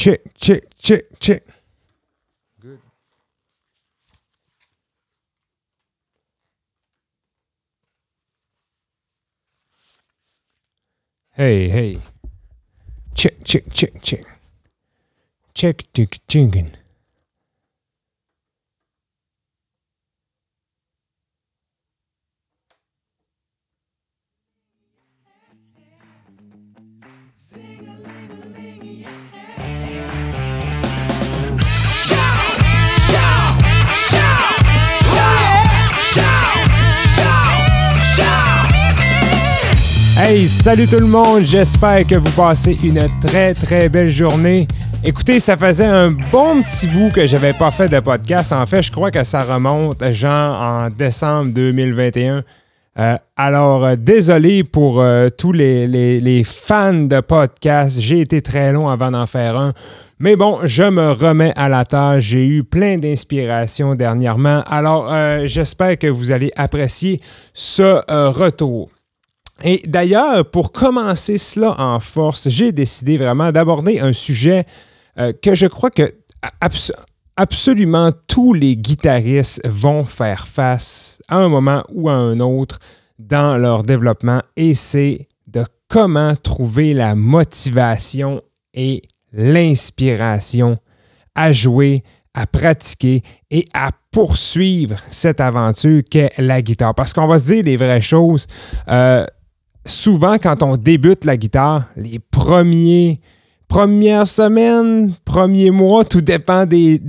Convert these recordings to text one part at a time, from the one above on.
Check, check, check, check. Good. Hey, hey. Check, check, check, check. Check, check, checking. Salut tout le monde, j'espère que vous passez une très très belle journée. Écoutez, ça faisait un bon petit bout que j'avais pas fait de podcast. En fait, je crois que ça remonte, genre, en décembre 2021. Euh, alors, euh, désolé pour euh, tous les, les, fans de podcast. J'ai été très long avant d'en faire un. Mais bon, je me remets à la tâche. J'ai eu plein d'inspiration dernièrement. Alors, j'espère que vous allez apprécier ce retour. Et d'ailleurs, pour commencer cela en force, j'ai décidé vraiment d'aborder un sujet euh, que je crois que absolument tous les guitaristes vont faire face à un moment ou à un autre dans leur développement et c'est de comment trouver la motivation et l'inspiration à jouer, à pratiquer et à poursuivre cette aventure qu'est la guitare. Parce qu'on va se dire les vraies choses. Euh, souvent, quand on débute la guitare, les premiers, premières semaines, premiers mois, tout dépend des,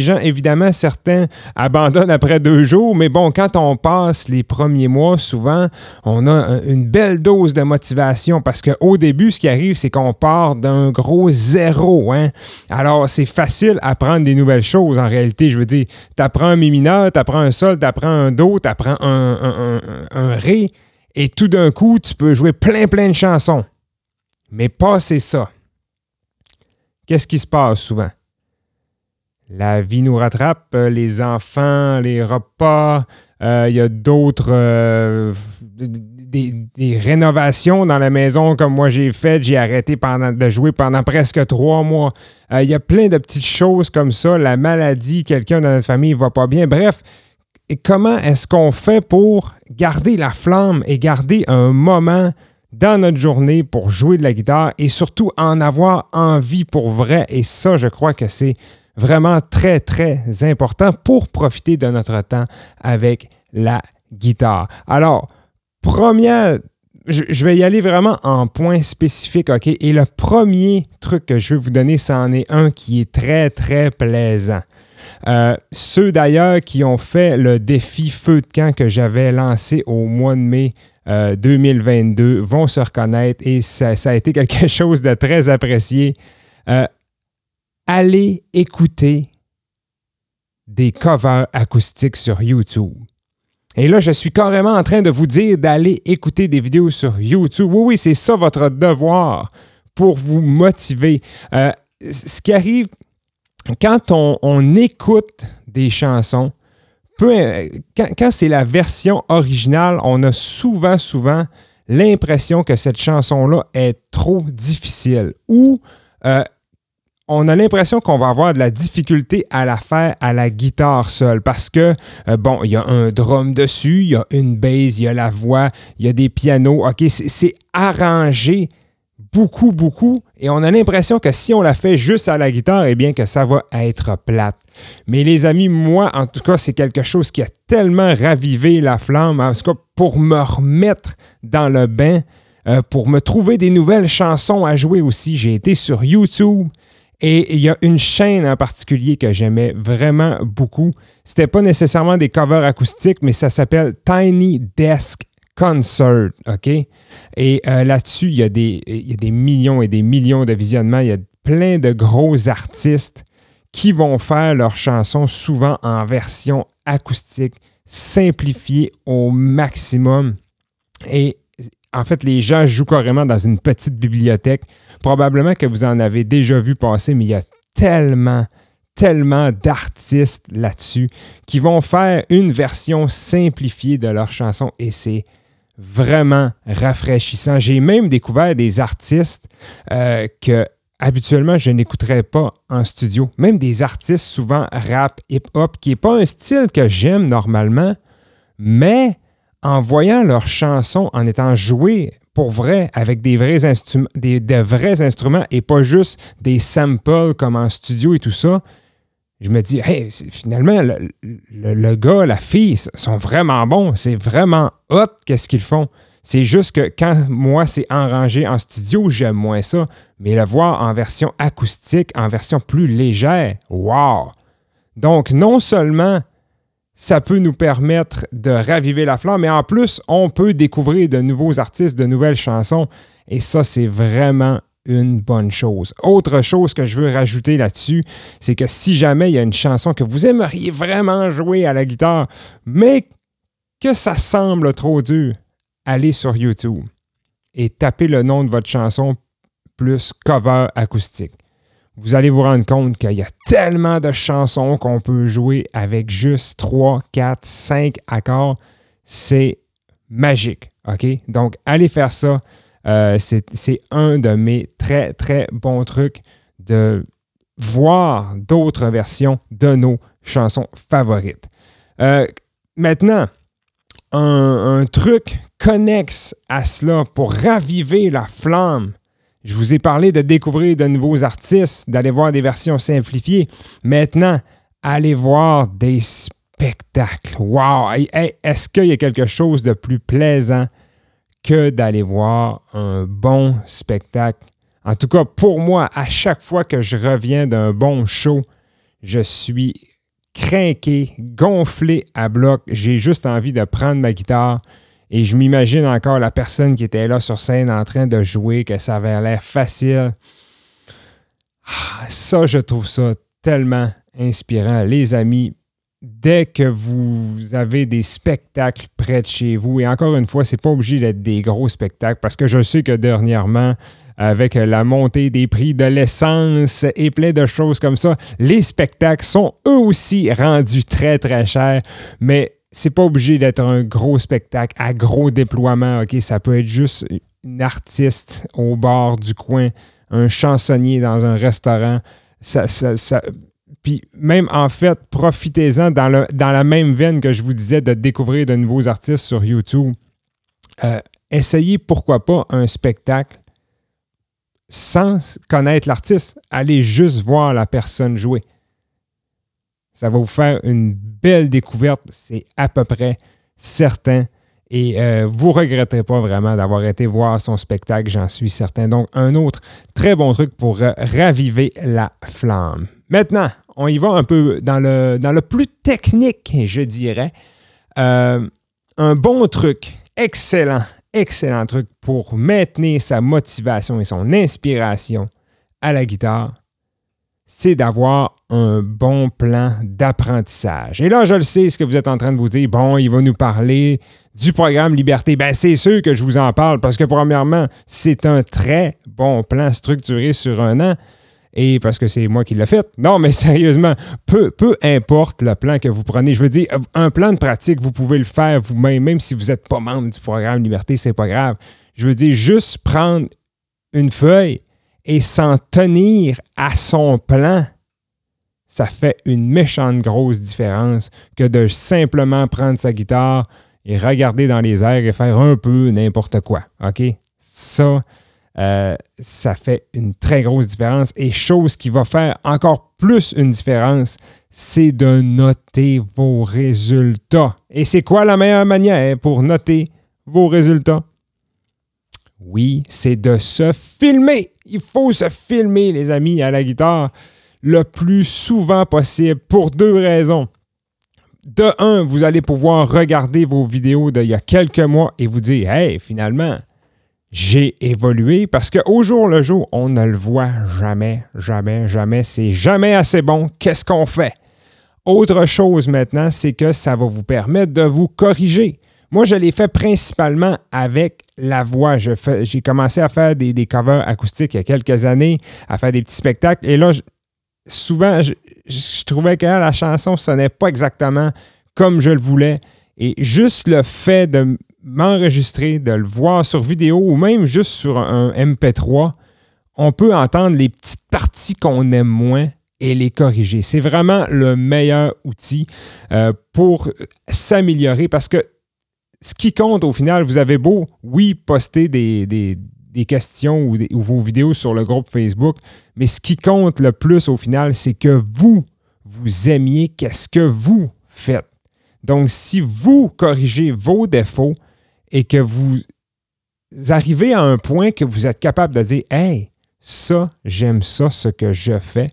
gens. Évidemment, certains abandonnent après deux jours, mais bon, quand on passe les premiers mois, souvent, on a une belle dose de motivation parce qu'au début, ce qui arrive, c'est qu'on part d'un gros zéro. Hein? Alors, c'est facile apprendre des nouvelles choses en réalité. Je veux dire, tu apprends un mi mineur, tu apprends un sol, tu apprends un do, tu apprends un, un, un ré et tout d'un coup, tu peux jouer plein, plein de chansons. Mais passer ça, qu'est-ce qui se passe souvent? La vie nous rattrape, euh, les enfants, les repas, euh, il y a d'autres... Euh, des, rénovations dans la maison comme moi j'ai fait. J'ai arrêté de jouer pendant presque trois mois. Il y a plein de petites choses comme ça. La maladie, quelqu'un dans notre famille ne va pas bien. Bref, et comment est-ce qu'on fait pour garder la flamme et garder un moment dans notre journée pour jouer de la guitare et surtout en avoir envie pour vrai? Et ça, je crois que c'est vraiment très, très important pour profiter de notre temps avec la guitare. Alors, première, je, vais y aller vraiment en point spécifique, OK? Et le premier truc que je vais vous donner, c'en est un qui est très, très plaisant. Euh, ceux d'ailleurs qui ont fait le défi feu de camp que j'avais lancé au mois de mai 2022 euh, vont se reconnaître et ça, a été quelque chose de très apprécié. Euh, allez écouter des covers acoustiques sur YouTube. Et là, je suis carrément en train de vous dire d'aller écouter des vidéos sur YouTube. Oui, oui, c'est ça votre devoir pour vous motiver. ce qui arrive, quand on, écoute des chansons, quand, c'est la version originale, on a souvent, souvent l'impression que cette chanson-là est trop difficile ou euh, on a l'impression qu'on va avoir de la difficulté à la faire à la guitare seule parce que, euh, bon, il y a un drum dessus, il y a une bass, il y a la voix, il y a des pianos. OK, c'est arrangé beaucoup, beaucoup, et on a l'impression que si on la fait juste à la guitare, eh bien que ça va être plate. Mais les amis, moi, en tout cas, c'est quelque chose qui a tellement ravivé la flamme, en tout cas pour me remettre dans le bain, euh, pour me trouver des nouvelles chansons à jouer aussi. J'ai été sur YouTube. Et il y a une chaîne en particulier que j'aimais vraiment beaucoup. C'était pas nécessairement des covers acoustiques, mais ça s'appelle Tiny Desk Concert, OK? Et euh, là-dessus, il y, a des, millions et des millions de visionnements. Il y a plein de gros artistes qui vont faire leurs chansons souvent en version acoustique, simplifiée au maximum. Et en fait, les gens jouent carrément dans une petite bibliothèque. Probablement que vous en avez déjà vu passer, mais il y a tellement, tellement d'artistes là-dessus qui vont faire une version simplifiée de leur chanson et c'est vraiment rafraîchissant. J'ai même découvert des artistes euh, que habituellement, je n'écouterais pas en studio. Même des artistes souvent rap, hip-hop, qui n'est pas un style que j'aime normalement, mais en voyant leurs chansons, en étant jouées pour vrai avec des vrais, des, vrais instruments et pas juste des samples comme en studio et tout ça, je me dis, hey, finalement, le, le, gars, la fille sont vraiment bons. C'est vraiment hot qu'est-ce qu'ils font. C'est juste que quand moi, c'est enrangé en studio, j'aime moins ça. Mais le voir en version acoustique, en version plus légère, wow! Donc, non seulement ça peut nous permettre de raviver la flamme, mais en plus, on peut découvrir de nouveaux artistes, de nouvelles chansons. Et ça, c'est vraiment une bonne chose. Autre chose que je veux rajouter là-dessus, c'est que si jamais il y a une chanson que vous aimeriez vraiment jouer à la guitare, mais que ça semble trop dur, allez sur YouTube et tapez le nom de votre chanson plus cover acoustique. Vous allez vous rendre compte qu'il y a tellement de chansons qu'on peut jouer avec juste 3, 4, 5 accords. C'est magique. OK? Donc, allez faire ça. Euh, c'est un de mes très, très bons trucs de voir d'autres versions de nos chansons favorites. Euh, maintenant, un, truc connexe à cela pour raviver la flamme. Je vous ai parlé de découvrir de nouveaux artistes, d'aller voir des versions simplifiées. Maintenant, allez voir des spectacles. Wow! Est-ce qu'il y a quelque chose de plus plaisant que d'aller voir un bon spectacle? En tout cas, pour moi, à chaque fois que je reviens d'un bon show, je suis craqué, gonflé à bloc. J'ai juste envie de prendre ma guitare. Et je m'imagine encore la personne qui était là sur scène en train de jouer, que ça avait l'air facile. Ah, ça, je trouve ça tellement inspirant. Les amis, dès que vous avez des spectacles près de chez vous, et encore une fois, c'est pas obligé d'être des gros spectacles, parce que je sais que dernièrement, avec la montée des prix de l'essence et plein de choses comme ça. Les spectacles sont eux aussi rendus très très chers, mais c'est pas obligé d'être un gros spectacle à gros déploiement. Ça peut être juste une artiste au bord du coin, un chansonnier dans un restaurant. Ça, puis même en fait, profitez-en dans, la même veine que je vous disais de découvrir de nouveaux artistes sur YouTube. Euh, essayez pourquoi pas un spectacle sans connaître l'artiste. Allez juste voir la personne jouer. Ça va vous faire une belle découverte, c'est à peu près certain. Et euh, vous ne regretterez pas vraiment d'avoir été voir son spectacle, j'en suis certain. Donc, un autre très bon truc pour raviver la flamme. Maintenant, on y va un peu dans le, dans le plus technique, je dirais. Euh, un bon truc, excellent, excellent truc pour maintenir sa motivation et son inspiration à la guitare, c'est d'avoir un bon plan d'apprentissage. Et là, je le sais, ce que vous êtes en train de vous dire, bon, il va nous parler du programme Liberté. Ben, c'est sûr que je vous en parle parce que, premièrement, c'est un très bon plan structuré sur un an et parce que c'est moi qui l'ai fait. Non, mais sérieusement, peu, peu importe le plan que vous prenez. Je veux dire, un plan de pratique, vous pouvez le faire vous-même, même si vous n'êtes pas membre du programme Liberté, c'est pas grave. Je veux dire, juste prendre une feuille et s'en tenir à son plan, ça fait une méchante grosse différence que de simplement prendre sa guitare et regarder dans les airs et faire un peu n'importe quoi. OK? Ça, euh, ça fait une très grosse différence. Et chose qui va faire encore plus une différence, c'est de noter vos résultats. Et c'est quoi la meilleure manière pour noter vos résultats? Oui, c'est de se filmer. Il faut se filmer, les amis, à la guitare le plus souvent possible pour deux raisons. De un, vous allez pouvoir regarder vos vidéos d'il y a quelques mois et vous dire, hey, finalement, j'ai évolué parce qu'au jour le jour, on ne le voit jamais, jamais, jamais. C'est jamais assez bon. Qu'est-ce qu'on fait? Autre chose maintenant, c'est que ça va vous permettre de vous corriger. Moi, je l'ai fait principalement avec la voix. J'ai commencé à faire des, des, covers acoustiques il y a quelques années, à faire des petits spectacles. Et là, souvent, je, trouvais que la chanson sonnait pas exactement comme je le voulais. Et juste le fait de m'enregistrer, de le voir sur vidéo ou même juste sur un MP3, on peut entendre les petites parties qu'on aime moins et les corriger. C'est vraiment le meilleur outil euh, pour s'améliorer parce que ce qui compte au final, vous avez beau, oui, poster des, questions ou, vos vidéos sur le groupe Facebook, mais ce qui compte le plus au final, c'est que vous, vous aimiez qu'est-ce que vous faites. Donc, si vous corrigez vos défauts et que vous arrivez à un point que vous êtes capable de dire, hey, ça, j'aime ça, ce que je fais,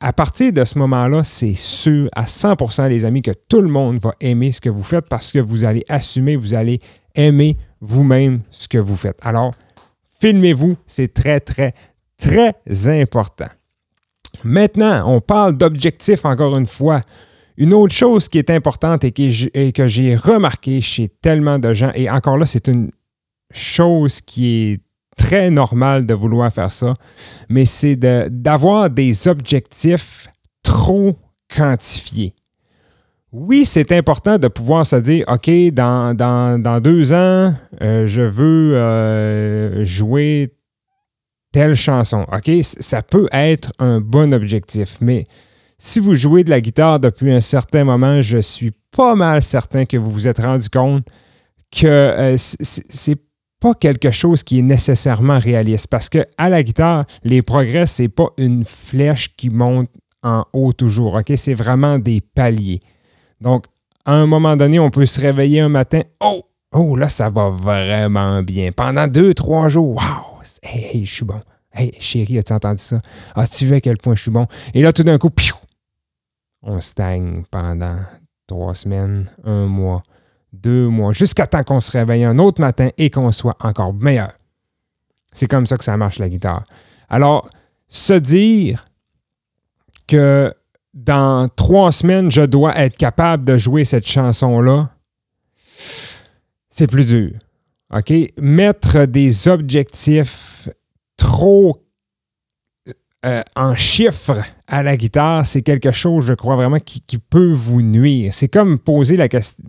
à partir de ce moment-là, c'est sûr à 100% les amis que tout le monde va aimer ce que vous faites parce que vous allez assumer, vous allez aimer vous-même ce que vous faites. Alors, filmez-vous, c'est très, très, très important. Maintenant, on parle d'objectifs encore une fois. Une autre chose qui est importante et que j'ai remarqué chez tellement de gens, et encore là, c'est une chose qui est très normale de vouloir faire ça, mais c'est d'avoir des objectifs trop quantifiés. Oui, c'est important de pouvoir se dire, OK, dans, deux ans, euh, je veux euh, jouer telle chanson. OK, ça peut être un bon objectif, mais si vous jouez de la guitare depuis un certain moment, je suis pas mal certain que vous vous êtes rendu compte que euh, c'est pas quelque chose qui est nécessairement réaliste parce que à la guitare, les progrès, c'est pas une flèche qui monte en haut toujours. OK? C'est vraiment des paliers. Donc, à un moment donné, on peut se réveiller un matin. Oh! Oh, là, ça va vraiment bien. Pendant deux, trois jours, wow! Hey, je suis bon. Hey, chérie, as-tu entendu ça? As-tu vu à quel point je suis bon? Et là, tout d'un coup, piou, on stagne pendant trois semaines, un mois, deux mois, jusqu'à temps qu'on se réveille un autre matin et qu'on soit encore meilleur. C'est comme ça que ça marche la guitare. Alors, se dire que dans trois semaines, je dois être capable de jouer cette chanson-là, c'est plus dur. OK? Mettre des objectifs trop euh, en chiffres à la guitare, c'est quelque chose, je crois vraiment, qui, peut vous nuire. C'est comme poser la question.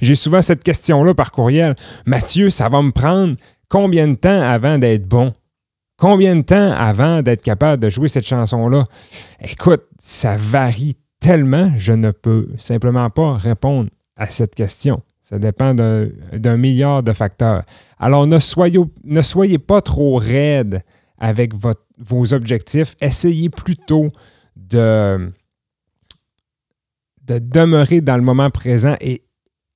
J'ai souvent cette question-là par courriel. Mathieu, ça va me prendre combien de temps avant d'être bon? Combien de temps avant d'être capable de jouer cette chanson-là? Écoute, ça varie tellement, je ne peux simplement pas répondre à cette question. Ça dépend d'un milliard de facteurs. Alors, ne soyez, ne soyez pas trop raide avec vos objectifs, essayez plutôt de, de demeurer dans le moment présent et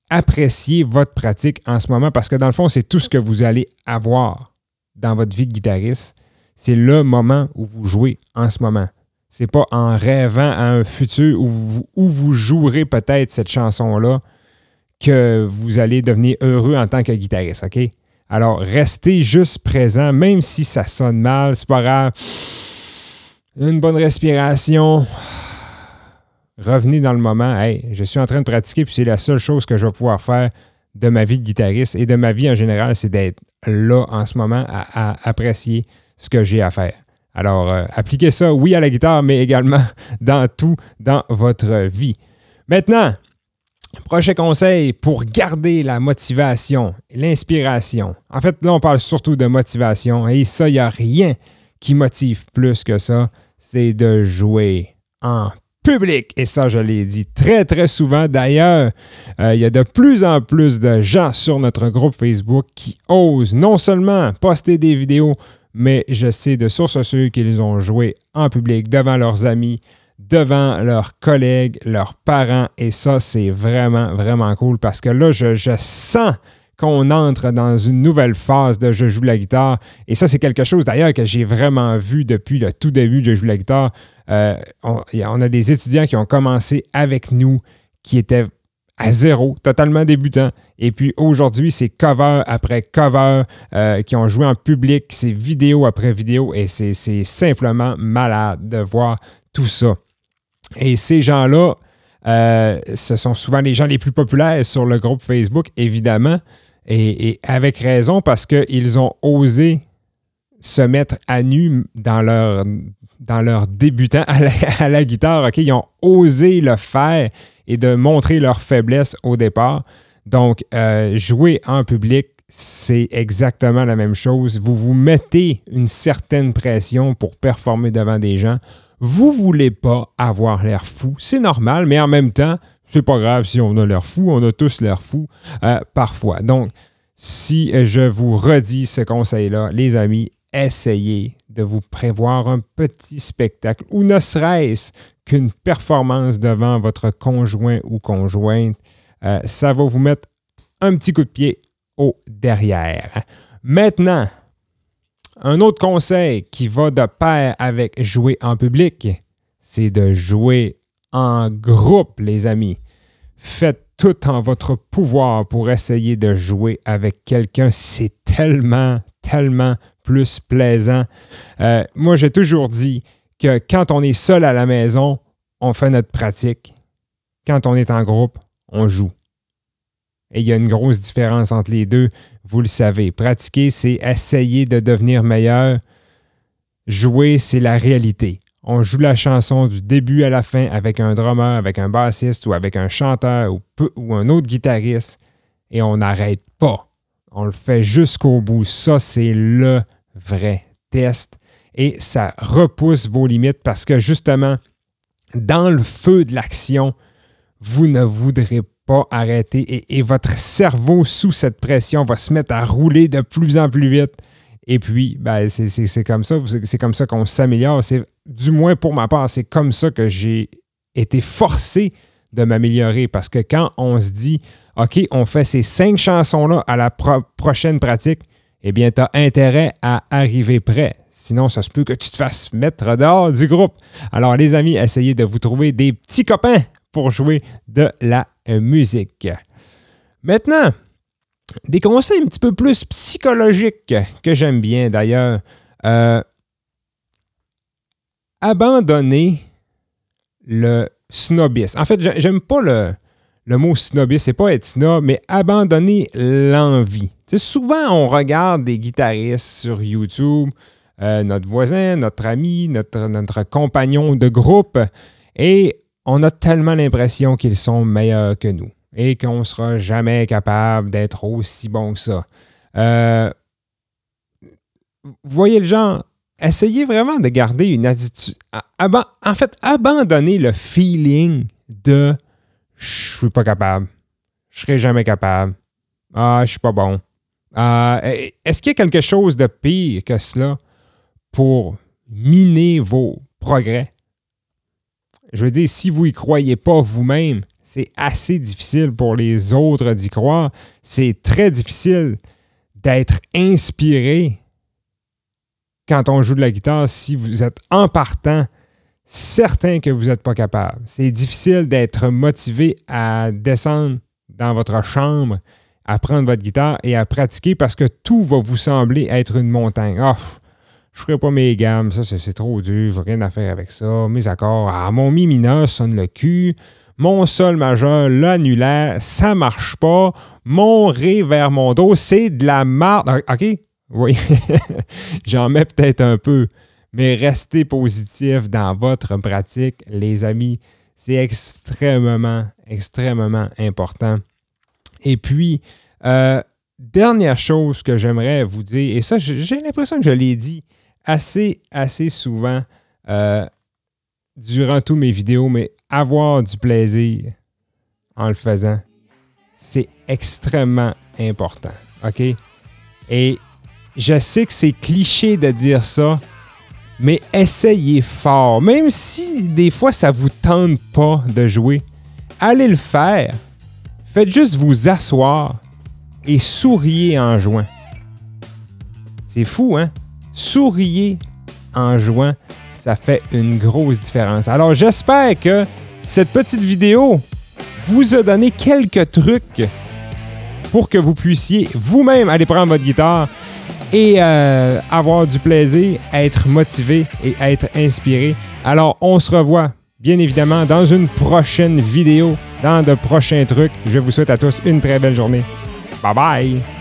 apprécier votre pratique en ce moment parce que dans le fond, c'est tout ce que vous allez avoir dans votre vie de guitariste. C'est le moment où vous jouez en ce moment. C'est pas en rêvant à un futur où où vous jouerez peut-être cette chanson-là que vous allez devenir heureux en tant que guitariste, OK? Alors, restez juste présent, même si ça sonne mal, c'est pas grave. Une bonne respiration. Revenez dans le moment. Hey, je suis en train de pratiquer, puis c'est la seule chose que je vais pouvoir faire de ma vie de guitariste et de ma vie en général, c'est d'être là en ce moment à, apprécier ce que j'ai à faire. Alors, euh, appliquez ça, oui, à la guitare, mais également dans tout dans votre vie. Maintenant, Prochain conseil pour garder la motivation, l'inspiration. En fait, là, on parle surtout de motivation. Et ça, il n'y a rien qui motive plus que ça. C'est de jouer en public. Et ça, je l'ai dit très, très souvent. D'ailleurs, euh, il y a de plus en plus de gens sur notre groupe Facebook qui osent non seulement poster des vidéos, mais je sais de sources sûres qu'ils ont joué en public devant leurs amis, devant leurs collègues, leurs parents. Et ça, c'est vraiment, vraiment cool parce que là, je, sens qu'on entre dans une nouvelle phase de je joue la guitare. Et ça, c'est quelque chose d'ailleurs que j'ai vraiment vu depuis le tout début de je joue la guitare. Euh, on, a des étudiants qui ont commencé avec nous qui étaient à zéro, totalement débutants. Et puis aujourd'hui, c'est cover après cover euh, qui ont joué en public, c'est vidéo après vidéo. Et c'est simplement malade de voir tout ça. Et ces gens-là, euh, ce sont souvent les gens les plus populaires sur le groupe Facebook, évidemment, et, avec raison parce qu'ils ont osé se mettre à nu dans leur, dans leur débutant à la, guitare. Ils ont osé le faire et de montrer leur faiblesse au départ. Donc, euh, jouer en public, c'est exactement la même chose. Vous vous mettez une certaine pression pour performer devant des gens. Vous voulez pas avoir l'air fou, c'est normal, mais en même temps, c'est pas grave si on a l'air fou, on a tous l'air fou euh, parfois. Donc, si je vous redis ce conseil-là, les amis, essayez de vous prévoir un petit spectacle ou ne serait-ce qu'une performance devant votre conjoint ou conjointe. Euh, ça va vous mettre un petit coup de pied au derrière. Maintenant, un autre conseil qui va de pair avec jouer en public, c'est de jouer en groupe, les amis. Faites tout en votre pouvoir pour essayer de jouer avec quelqu'un. C'est tellement, tellement plus plaisant. Euh, moi, j'ai toujours dit que quand on est seul à la maison, on fait notre pratique. Quand on est en groupe, on joue. Et il y a une grosse différence entre les deux, vous le savez. Pratiquer, c'est essayer de devenir meilleur. Jouer, c'est la réalité. On joue la chanson du début à la fin avec un drummer, avec un bassiste ou avec un chanteur ou, un autre guitariste et on n'arrête pas. On le fait jusqu'au bout. Ça, c'est le vrai test et ça repousse vos limites parce que justement, dans le feu de l'action, vous ne voudrez arrêter et, votre cerveau sous cette pression va se mettre à rouler de plus en plus vite. Et puis, ben, c'est comme ça, c'est comme ça qu'on s'améliore. C'est du moins pour ma part, c'est comme ça que j'ai été forcé de m'améliorer parce que quand on se dit, OK, on fait ces cinq chansons-là à la prochaine pratique, eh bien, tu as intérêt à arriver prêt. Sinon, ça se peut que tu te fasses mettre dehors du groupe. Alors, les amis, essayez de vous trouver des petits copains pour jouer de la musique. Maintenant, des conseils un petit peu plus psychologiques que j'aime bien d'ailleurs. Euh, abandonner le snobisme. En fait, j'aime pas le, le mot snobisme, c'est pas être snob, mais abandonner l'envie. souvent, on regarde des guitaristes sur YouTube, euh, notre voisin, notre ami, notre, notre compagnon de groupe, et on a tellement l'impression qu'ils sont meilleurs que nous et qu'on ne sera jamais capable d'être aussi bon que ça. Euh, voyez le genre, essayez vraiment de garder une attitude. En fait, abandonnez le feeling de je suis pas capable, je serai jamais capable, ah, je suis pas bon. Euh, est-ce qu'il y a quelque chose de pire que cela pour miner vos progrès? Je veux dire, si vous y croyez pas vous-même, c'est assez difficile pour les autres d'y croire. C'est très difficile d'être inspiré quand on joue de la guitare si vous êtes en partant certain que vous n'êtes pas capable. C'est difficile d'être motivé à descendre dans votre chambre, à prendre votre guitare et à pratiquer parce que tout va vous sembler être une montagne. Oh, je ferai pas mes gammes, ça c'est trop dur, j'ai rien à faire avec ça. Mes accords, ah, mon mi mineur sonne le cul, mon sol majeur, l'annulaire, ça marche pas. Mon ré vers mon dos, c'est de la marde. Ah, OK? Oui, j'en mets peut-être un peu, mais restez positif dans votre pratique, les amis. C'est extrêmement, extrêmement important. Et puis, euh, dernière chose que j'aimerais vous dire, et ça, j'ai l'impression que je l'ai dit assez, assez souvent euh, durant tous mes vidéos, mais avoir du plaisir en le faisant, c'est extrêmement important. OK? Et je sais que c'est cliché de dire ça, mais essayez fort. Même si des fois ça vous tente pas de jouer, allez le faire. Faites juste vous asseoir et souriez en jouant. C'est fou, hein? Souriez en jouant, ça fait une grosse différence. Alors j'espère que cette petite vidéo vous a donné quelques trucs pour que vous puissiez vous-même aller prendre votre guitare et euh, avoir du plaisir, être motivé et être inspiré. Alors, on se revoit bien évidemment dans une prochaine vidéo, dans de prochains trucs. Je vous souhaite à tous une très belle journée. Bye bye!